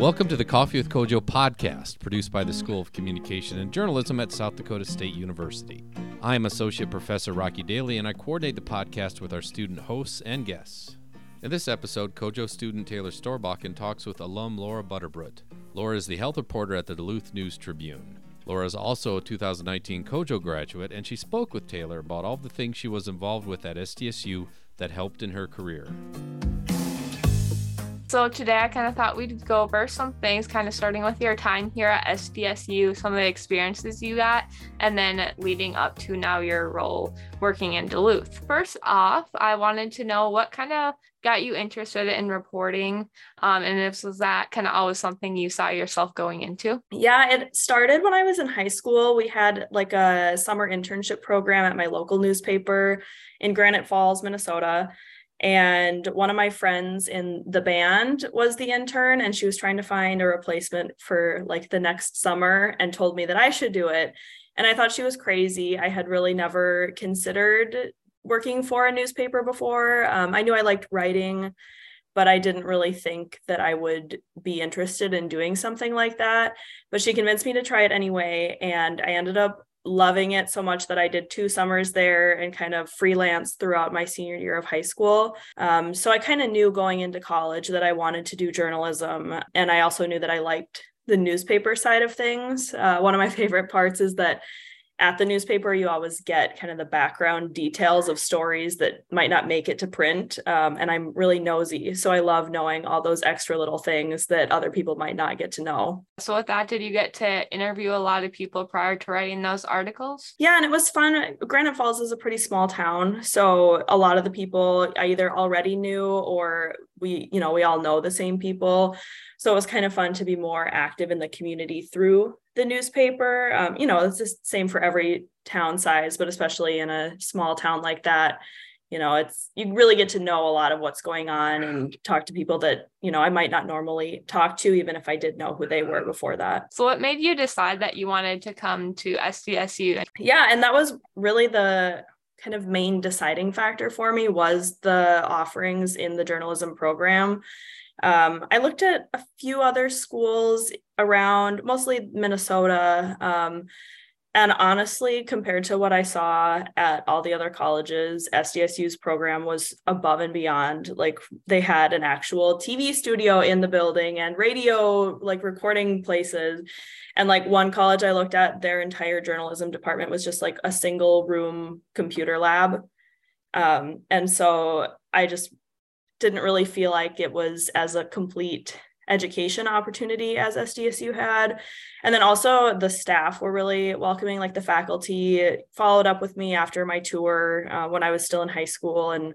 Welcome to the Coffee with Kojo podcast, produced by the School of Communication and Journalism at South Dakota State University. I am Associate Professor Rocky Daly, and I coordinate the podcast with our student hosts and guests. In this episode, Kojo student Taylor Storbakken talks with alum Laura Butterbrodt. Laura is the health reporter at the Duluth News Tribune. Laura is also a 2019 Kojo graduate, and she spoke with Taylor about all the things she was involved with at SDSU that helped in her career. So today I kind of thought we'd go over some things, kind of starting with your time here at SDSU, some of the experiences you got, and then leading up to now your role working in Duluth. First off, I wanted to know what kind of got you interested in reporting, um, and if was that kind of always something you saw yourself going into? Yeah, it started when I was in high school. We had like a summer internship program at my local newspaper in Granite Falls, Minnesota and one of my friends in the band was the intern and she was trying to find a replacement for like the next summer and told me that I should do it and I thought she was crazy I had really never considered working for a newspaper before um, I knew I liked writing but I didn't really think that I would be interested in doing something like that. But she convinced me to try it anyway. And I ended up loving it so much that I did two summers there and kind of freelance throughout my senior year of high school. Um, so I kind of knew going into college that I wanted to do journalism. And I also knew that I liked the newspaper side of things. Uh, one of my favorite parts is that at the newspaper, you always get kind of the background details of stories that might not make it to print. Um, and I'm really nosy. So I love knowing all those extra little things that other people might not get to know. So, with that, did you get to interview a lot of people prior to writing those articles? Yeah, and it was fun. Granite Falls is a pretty small town. So, a lot of the people I either already knew or we, you know, we all know the same people. So, it was kind of fun to be more active in the community through the newspaper. Um, you know, it's the same for every town size, but especially in a small town like that, you know, it's you really get to know a lot of what's going on and talk to people that, you know, I might not normally talk to, even if I did know who they were before that. So, what made you decide that you wanted to come to SDSU? Yeah, and that was really the kind of main deciding factor for me was the offerings in the journalism program um, I looked at a few other schools around, mostly Minnesota. Um, and honestly, compared to what I saw at all the other colleges, SDSU's program was above and beyond. Like they had an actual TV studio in the building and radio, like recording places. And like one college I looked at, their entire journalism department was just like a single room computer lab. Um, and so I just didn't really feel like it was as a complete education opportunity as SDSU had. And then also the staff were really welcoming, like the faculty followed up with me after my tour uh, when I was still in high school and,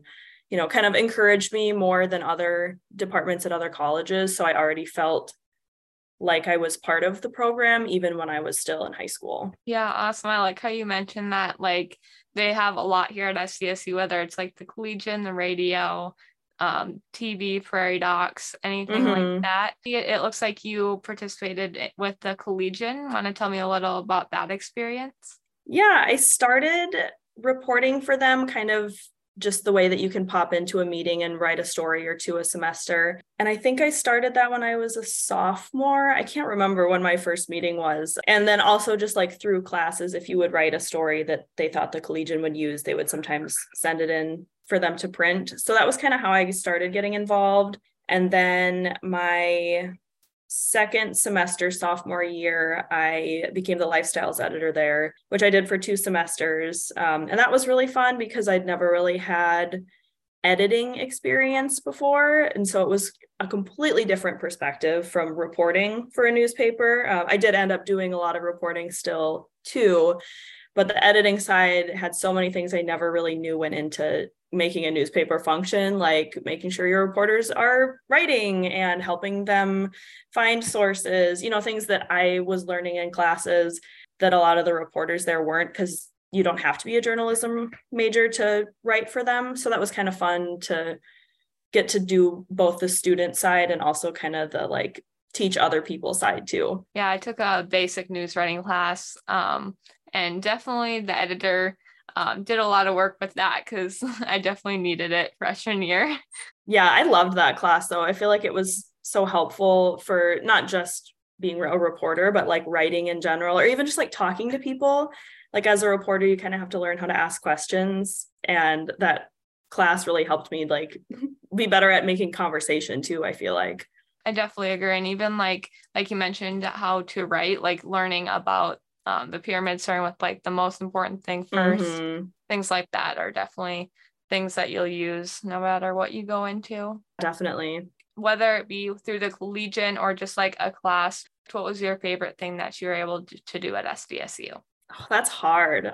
you know, kind of encouraged me more than other departments at other colleges. So I already felt like I was part of the program even when I was still in high school. Yeah, awesome. I like how you mentioned that like they have a lot here at SDSU, whether it's like the collegian, the radio, um, TV, Prairie Docs, anything mm-hmm. like that. It, it, looks like you participated with the Collegian. Want to tell me a little about that experience? Yeah, I started reporting for them kind of just the way that you can pop into a meeting and write a story or two a semester. And I think I started that when I was a sophomore. I can't remember when my first meeting was. And then also just like through classes, if you would write a story that they thought the collegian would use, they would sometimes send it in for them to print. So that was kind of how I started getting involved. And then my second semester, sophomore year, I became the lifestyles editor there, which I did for two semesters. Um, and that was really fun because I'd never really had editing experience before. And so it was a completely different perspective from reporting for a newspaper. Uh, I did end up doing a lot of reporting still too, but the editing side had so many things I never really knew went into making a newspaper function, like making sure your reporters are writing and helping them find sources, you know, things that I was learning in classes that a lot of the reporters there weren't because you don't have to be a journalism major to write for them. So that was kind of fun to get to do both the student side and also kind of the like teach other people side too. Yeah, I took a basic news writing class um, and definitely the editor um, did a lot of work with that because I definitely needed it freshman year. Yeah, I loved that class though. I feel like it was so helpful for not just being a reporter, but like writing in general, or even just like talking to people. Like as a reporter, you kind of have to learn how to ask questions. And that class really helped me like be better at making conversation too, I feel like. I definitely agree. And even like like you mentioned how to write, like learning about um, the pyramid, starting with like the most important thing 1st mm-hmm. things like that are definitely things that you'll use no matter what you go into. Definitely. Whether it be through the Collegian or just like a class, what was your favorite thing that you were able to do at SDSU? Oh, that's hard.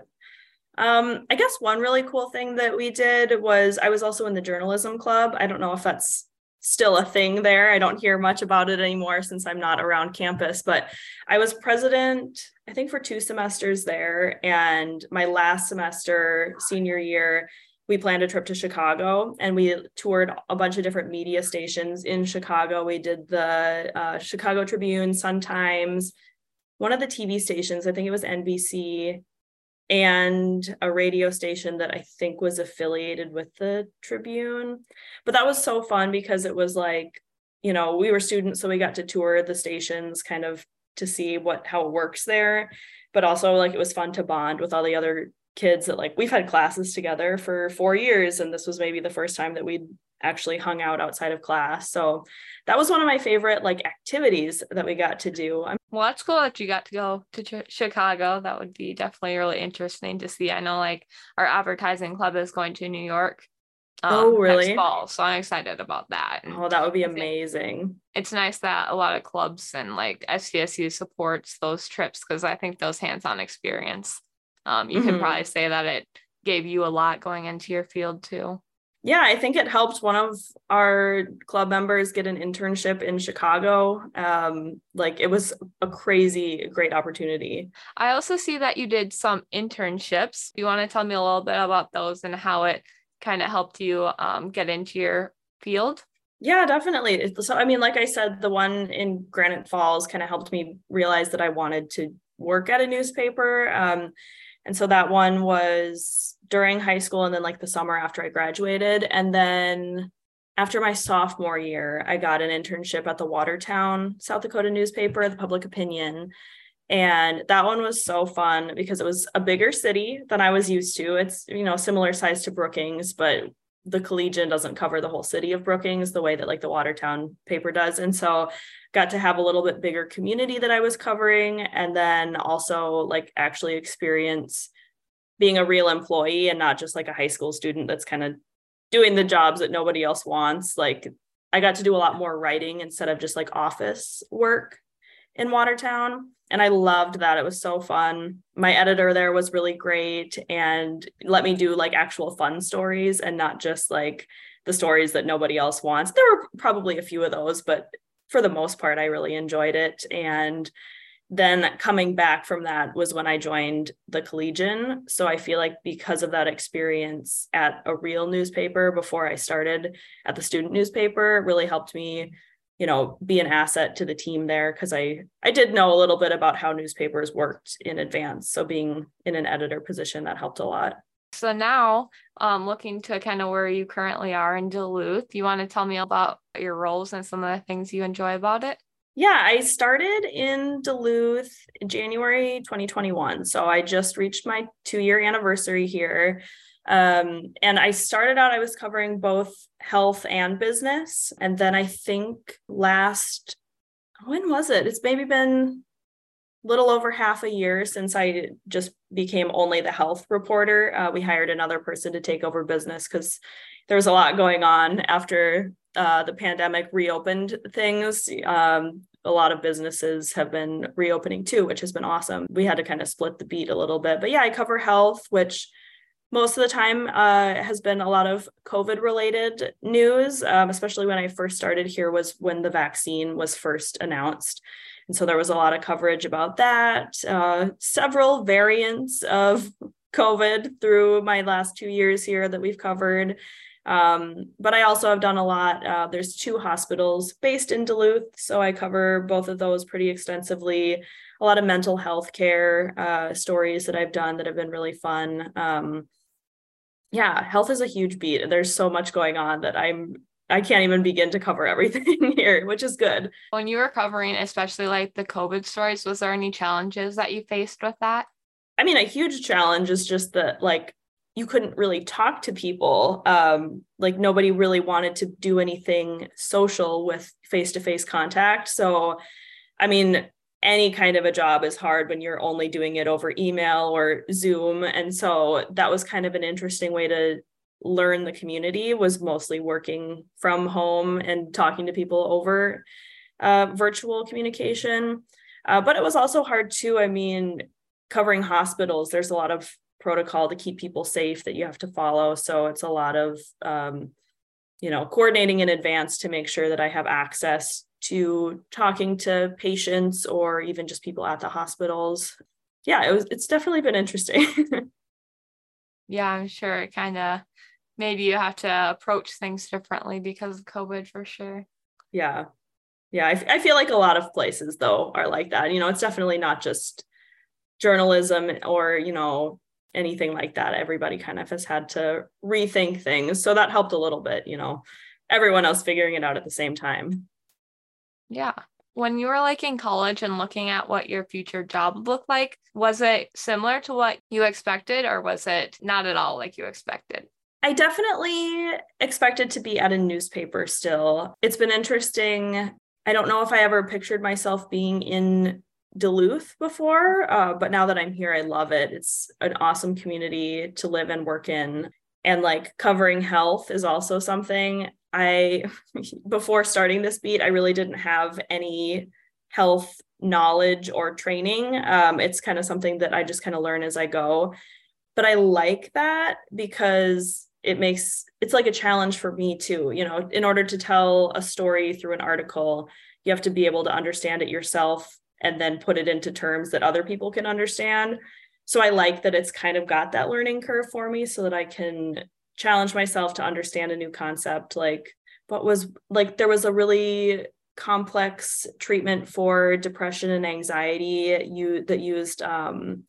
Um, I guess one really cool thing that we did was I was also in the journalism club. I don't know if that's still a thing there. I don't hear much about it anymore since I'm not around campus, but I was president, I think, for two semesters there. And my last semester, senior year, we planned a trip to Chicago and we toured a bunch of different media stations in Chicago. We did the uh, Chicago Tribune, Sun Times, one of the TV stations, I think it was NBC, and a radio station that I think was affiliated with the Tribune. But that was so fun because it was like, you know, we were students, so we got to tour the stations kind of to see what how it works there. But also like it was fun to bond with all the other kids that like we've had classes together for four years and this was maybe the first time that we'd actually hung out outside of class. So that was one of my favorite like activities that we got to do. Well that's cool that you got to go to Ch- chicago. That would be definitely really interesting to see. I know like our advertising club is going to new york um, oh really? fall so i'm excited about that. And oh that would be amazing. it's nice that a lot of clubs and like SDSU supports those trips because i think those hands-on experience um, you mm-hmm. can probably say that it gave you a lot going into your field too. Yeah, I think it helped one of our club members get an internship in Chicago. Um, like it was a crazy, great opportunity. I also see that you did some internships. You want to tell me a little bit about those and how it kind of helped you um, get into your field? Yeah, definitely. So, I mean, like I said, the one in Granite Falls kind of helped me realize that I wanted to work at a newspaper. Um, and so that one was during high school and then like the summer after I graduated. And then after my sophomore year, I got an internship at the Watertown, South Dakota newspaper, the public opinion. And that one was so fun because it was a bigger city than I was used to. It's, you know, similar size to Brookings, but the collegian doesn't cover the whole city of Brookings the way that like the Watertown paper does. And so got to have a little bit bigger community that I was covering and then also like actually experience being a real employee and not just like a high school student that's kind of doing the jobs that nobody else wants. Like I got to do a lot more writing instead of just like office work in Watertown. And I loved that. It was so fun. My editor there was really great and let me do like actual fun stories and not just like the stories that nobody else wants. There were probably a few of those, but for the most part, I really enjoyed it. And then coming back from that was when I joined the Collegian. So I feel like because of that experience at a real newspaper before I started at the student newspaper, really helped me you know be an asset to the team there because i i did know a little bit about how newspapers worked in advance. So being in an editor position that helped a lot. So now um, looking to kind of where you currently are in duluth you want to tell me about your roles and some of the things you enjoy about it yeah i started in duluth in january 2021 so i just reached my two year anniversary here um, and I started out, I was covering both health and business. And then I think last, when was it? It's maybe been little over half a year since I just became only the health reporter. Uh, we hired another person to take over business because there was a lot going on after uh, the pandemic reopened things. Um, a lot of businesses have been reopening too, which has been awesome. We had to kind of split the beat a little bit. But yeah, I cover health, which most of the time uh, has been a lot of COVID related news, um, especially when I first started here, was when the vaccine was first announced. And so there was a lot of coverage about that, uh, several variants of COVID through my last two years here that we've covered. Um, but I also have done a lot. Uh, there's two hospitals based in Duluth, so I cover both of those pretty extensively. A lot of mental health care uh, stories that I've done that have been really fun. Um, yeah, health is a huge beat. There's so much going on that I'm I can't even begin to cover everything here, which is good. When you were covering, especially like the COVID stories, was there any challenges that you faced with that? I mean, a huge challenge is just that, like, you couldn't really talk to people. Um, like, nobody really wanted to do anything social with face to face contact. So, I mean, any kind of a job is hard when you're only doing it over email or Zoom. And so that was kind of an interesting way to learn the community was mostly working from home and talking to people over uh, virtual communication. Uh, but it was also hard too. I mean, covering hospitals, there's a lot of protocol to keep people safe that you have to follow. So it's a lot of, um, you know, coordinating in advance to make sure that I have access to talking to patients or even just people at the hospitals. Yeah, it was it's definitely been interesting. yeah, I'm sure it kind of maybe you have to approach things differently because of COVID for sure. Yeah. Yeah, I, I feel like a lot of places though are like that. You know, it's definitely not just journalism or, you know, anything like that. Everybody kind of has had to rethink things. So that helped a little bit, you know, everyone else figuring it out at the same time. Yeah. When you were like in college and looking at what your future job looked like, was it similar to what you expected or was it not at all like you expected? I definitely expected to be at a newspaper still. It's been interesting. I don't know if I ever pictured myself being in Duluth before, uh, but now that I'm here, I love it. It's an awesome community to live and work in. And like covering health is also something I, before starting this beat, I really didn't have any health knowledge or training. Um, it's kind of something that I just kind of learn as I go. But I like that because it makes it's like a challenge for me too. You know, in order to tell a story through an article, you have to be able to understand it yourself and then put it into terms that other people can understand. So I like that it's kind of got that learning curve for me so that I can challenge myself to understand a new concept like what was like there was a really complex treatment for depression and anxiety you that used um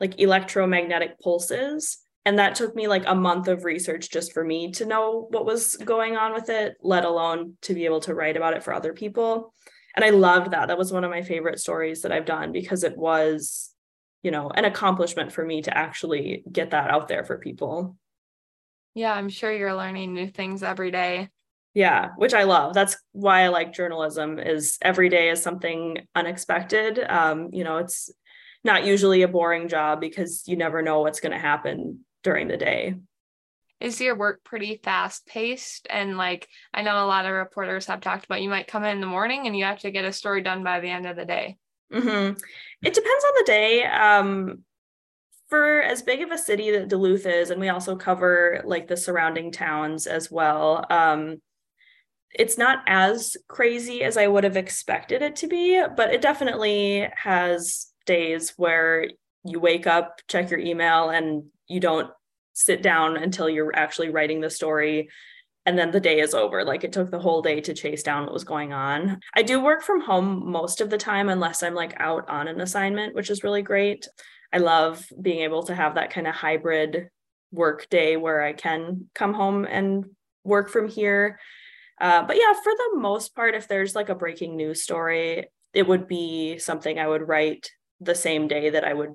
like electromagnetic pulses and that took me like a month of research just for me to know what was going on with it let alone to be able to write about it for other people and i loved that that was one of my favorite stories that i've done because it was you know an accomplishment for me to actually get that out there for people yeah, I'm sure you're learning new things every day. Yeah, which I love. That's why I like journalism is every day is something unexpected. Um, you know, it's not usually a boring job because you never know what's going to happen during the day. Is your work pretty fast paced? And like, I know a lot of reporters have talked about you might come in, in the morning and you have to get a story done by the end of the day. Mm-hmm. It depends on the day. Um, for as big of a city that Duluth is, and we also cover like the surrounding towns as well. Um, it's not as crazy as I would have expected it to be, but it definitely has days where you wake up, check your email, and you don't sit down until you're actually writing the story. And then the day is over. Like it took the whole day to chase down what was going on. I do work from home most of the time, unless I'm like out on an assignment, which is really great. I love being able to have that kind of hybrid work day where I can come home and work from here. Uh, but yeah, for the most part, if there's like a breaking news story, it would be something I would write the same day that I would,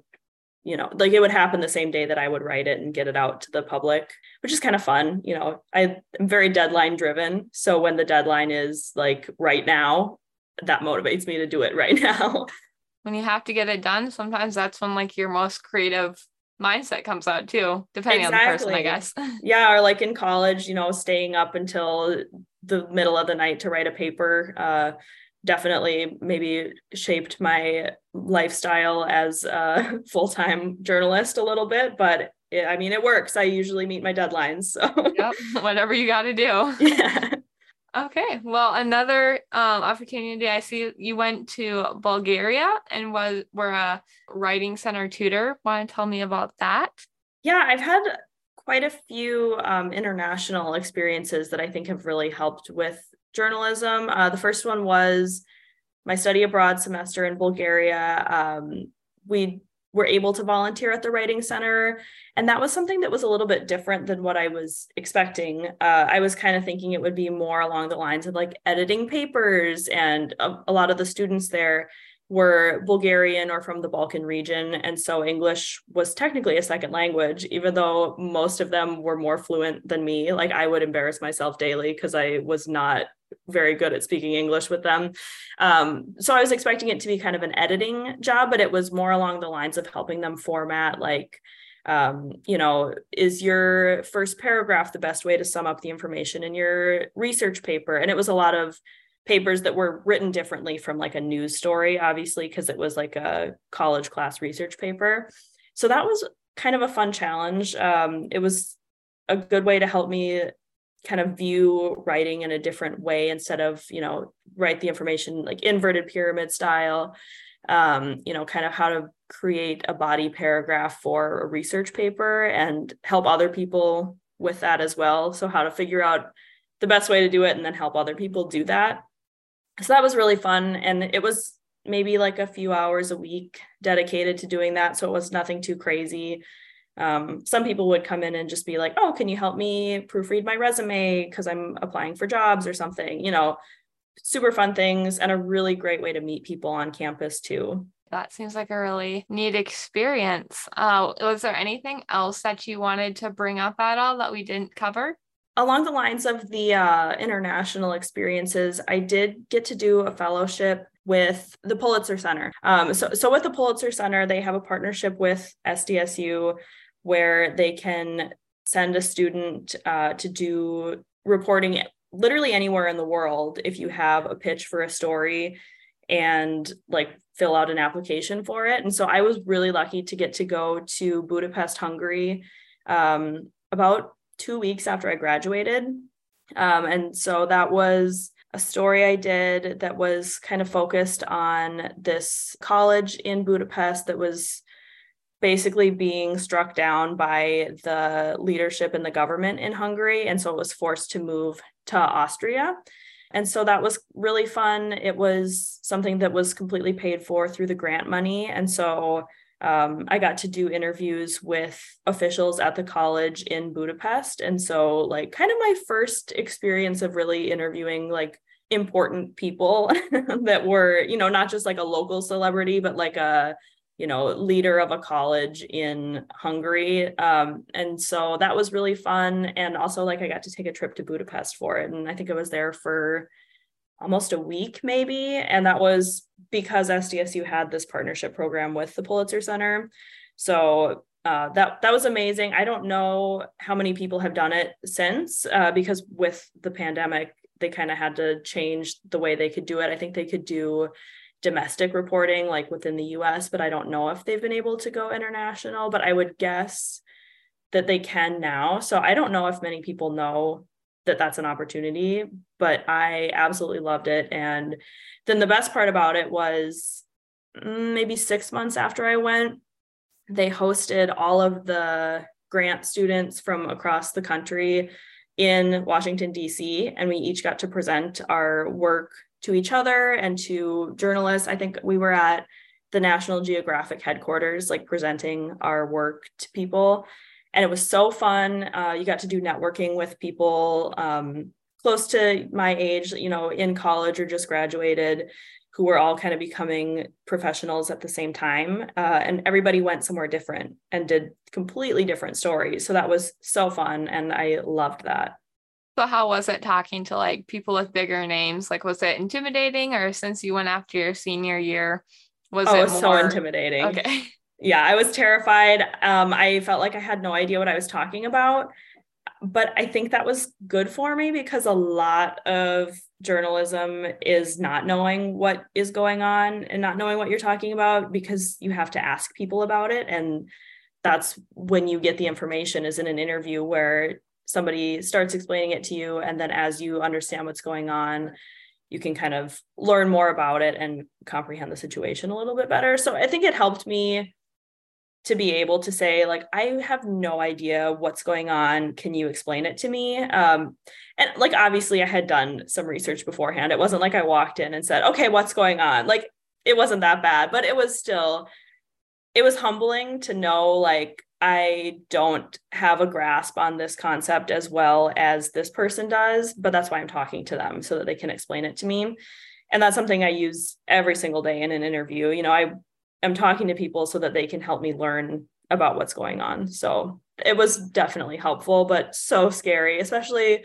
you know, like it would happen the same day that I would write it and get it out to the public, which is kind of fun. You know, I, I'm very deadline driven. So when the deadline is like right now, that motivates me to do it right now when you have to get it done, sometimes that's when like your most creative mindset comes out too, depending exactly. on the person, I guess. yeah, or like in college, you know, staying up until the middle of the night to write a paper uh, definitely maybe shaped my lifestyle as a full-time journalist a little bit, but it, I mean, it works. I usually meet my deadlines. So yep, whatever you got to do. Yeah. Okay. Well, another um, opportunity I see you went to Bulgaria and was were a writing center tutor. Want to tell me about that? Yeah, I've had quite a few um, international experiences that I think have really helped with journalism. Uh, the first one was my study abroad semester in Bulgaria. Um, we were able to volunteer at the writing center and that was something that was a little bit different than what i was expecting uh, i was kind of thinking it would be more along the lines of like editing papers and a, a lot of the students there were Bulgarian or from the Balkan region. And so English was technically a second language, even though most of them were more fluent than me. Like I would embarrass myself daily because I was not very good at speaking English with them. Um, so I was expecting it to be kind of an editing job, but it was more along the lines of helping them format like um, you know, is your first paragraph the best way to sum up the information in your research paper? And it was a lot of papers that were written differently from like a news story, obviously, because it was like a college class research paper. So that was kind of a fun challenge. Um, it was a good way to help me kind of view writing in a different way instead of, you know, write the information like inverted pyramid style, um, you know, kind of how to create a body paragraph for a research paper and help other people with that as well. So, how to figure out the best way to do it and then help other people do that. So that was really fun. And it was maybe like a few hours a week dedicated to doing that. So it was nothing too crazy um, some people would come in and just be like oh can you help me proofread my resume because i'm applying for jobs or something you know super fun things and a really great way to meet people on campus too that seems like a really neat experience. Uh, was there anything else that you wanted to bring up at all that we didn't cover? along the lines of the uh, international experiences, I did get to do a fellowship with the Pulitzer Center. Um, so, so with the Pulitzer Center, they have a partnership with SDSU where they can send a student uh, to do reporting literally anywhere in the world if you have a pitch for a story and like fill out an application for it. And so I was really lucky to get to go to Budapest, Hungary um, about two weeks after I graduated. Um, and so that was a story I did that was kind of focused on this college in Budapest that was basically being struck down by the leadership and the government in Hungary. And so it was forced to move to Austria. And so that was really fun. It was something that was completely paid for through the grant money. And so um, I got to do interviews with officials at the college in Budapest. And so, like, kind of my first experience of really interviewing like important people that were, you know, not just like a local celebrity, but like a, you know, leader of a college in Hungary. Um, and so that was really fun. And also, like, I got to take a trip to Budapest for it. And I think I was there for almost a week maybe and that was because SDSU had this partnership program with the Pulitzer Center so uh, that that was amazing I don't know how many people have done it since uh, because with the pandemic they kind of had to change the way they could do it I think they could do domestic reporting like within the US but I don't know if they've been able to go international but I would guess that they can now. So I don't know if many people know that that's an opportunity but i absolutely loved it. And then the best part about it was mm, maybe six months after i went they hosted all of the grant students from across the country in washington d.c and we each got to present our work to each other and to journalists i think we were at the national geographic headquarters like presenting our work to people and it was so fun. Uh, you got to do networking with people um, close to my age, you know, in college or just graduated, who were all kind of becoming professionals at the same time. Uh, and everybody went somewhere different and did completely different stories. So that was so fun, and I loved that. So how was it talking to like people with bigger names? Like was it intimidating or since you went after your senior year was oh, it, it was more... so intimidating. Okay. yeah, I was terrified. Um, I felt like I had no idea what I was talking about. But I think that was good for me because a lot of journalism is not knowing what is going on and not knowing what you're talking about because you have to ask people about it. And that's when you get the information is in an interview where somebody starts explaining it to you. And then as you understand what's going on, you can kind of learn more about it and comprehend the situation a little bit better. So I think it helped me to be able to say like i have no idea what's going on can you explain it to me um and like obviously i had done some research beforehand it wasn't like i walked in and said okay what's going on like it wasn't that bad but it was still it was humbling to know like I don't have a grasp on this concept as well as this person does, but that's why I'm talking to them so that they can explain it to me. And that's something I use every single day in an interview. You know, I am talking to people so that they can help me learn about what's going on. So it was definitely helpful, but so scary, especially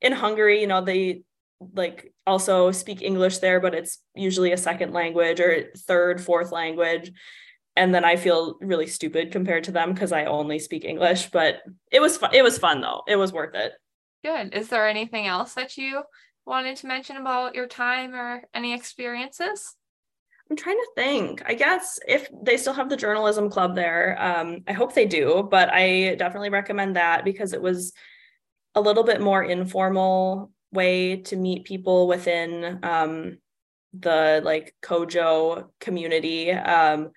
in Hungary. You know, they like also speak English there, but it's usually a second language or third, fourth language. And then I feel really stupid compared to them because I only speak English. But it was fun. It was fun though. It was worth it. Good. Is there anything else that you wanted to mention about your time or any experiences? I'm trying to think. I guess if they still have the journalism club there, um, I hope they do, but I definitely recommend that because it was a little bit more informal way to meet people within um, the like Kojo community. Um,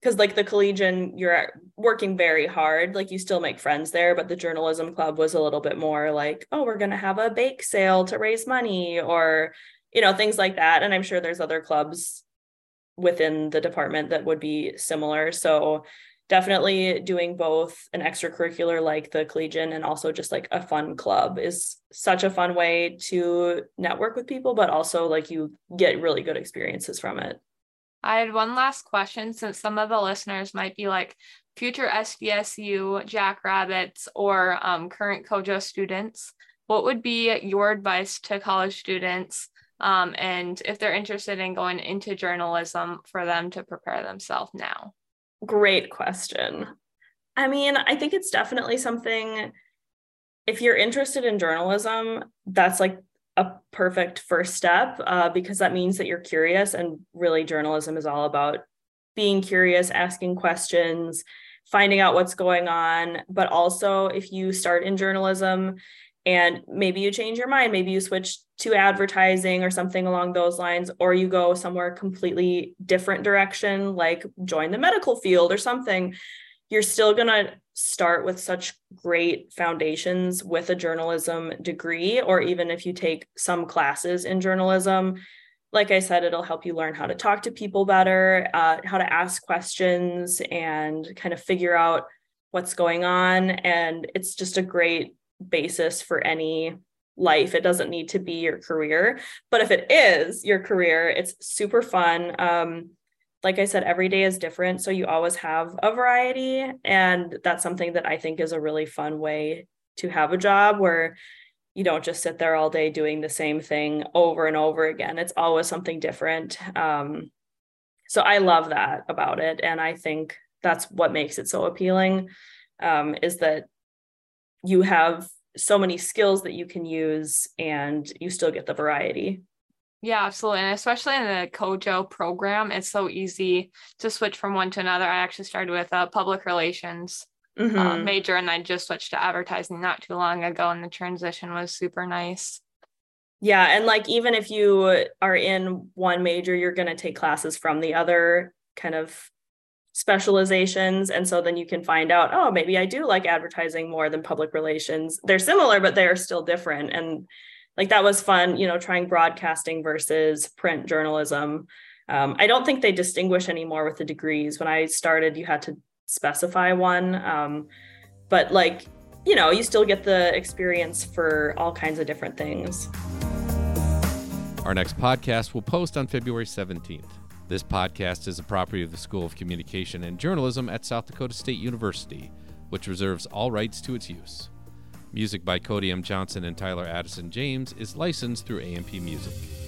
because like the collegian, you're working very hard. Like you still make friends there, but the journalism club was a little bit more like, oh, we're gonna have a bake sale to raise money, or you know things like that. And I'm sure there's other clubs within the department that would be similar. So definitely doing both an extracurricular like the collegian and also just like a fun club is such a fun way to network with people but also like you get really good experiences from it i had one last question since some of the listeners might be like future sdsu jackrabbits or um, current kojo students what would be your advice to college students um, and if they're interested in going into journalism for them to prepare themselves now Great question. I mean, I think it's definitely something, if you're interested in journalism, that's like a perfect first step uh, because that means that you're curious. And really, journalism is all about being curious, asking questions, finding out what's going on. But also, if you start in journalism and maybe you change your mind maybe you switch to advertising or something along those lines or you go somewhere completely different direction like join the medical field or something you're still going to start with such great foundations with a journalism degree or even if you take some classes in journalism like i said it'll help you learn how to talk to people better uh, how to ask questions and kind of figure out what's going on and it's just a great basis for any life. It doesn't need to be your career. But if it is your career, it's super fun. Um, like I said, every day is different. So you always have a variety. And that's something that I think is a really fun way to have a job where you don't just sit there all day doing the same thing over and over again. It's always something different. Um, so I love that about it. And I think that's what makes it so appealing um, is that you have so many skills that you can use and you still get the variety. Yeah, absolutely. And especially in the Kojo program, it's so easy to switch from one to another. I actually started with a public relations mm-hmm. uh, major and I just switched to advertising not too long ago, and the transition was super nice. Yeah. And like, even if you are in one major, you're going to take classes from the other kind of specializations and so then you can find out oh maybe i do like advertising more than public relations they're similar but they're still different and like that was fun you know trying broadcasting versus print journalism. Um, i don't think they distinguish anymore with the degrees. When i started you had to specify one. Um, but like you know you still get the experience for all kinds of different things. Our next podcast will post on february 17th this podcast is a property of the School of Communication and Journalism at South Dakota State University, which reserves all rights to its use. Music by Cody M. Johnson and Tyler Addison James is licensed through AMP Music.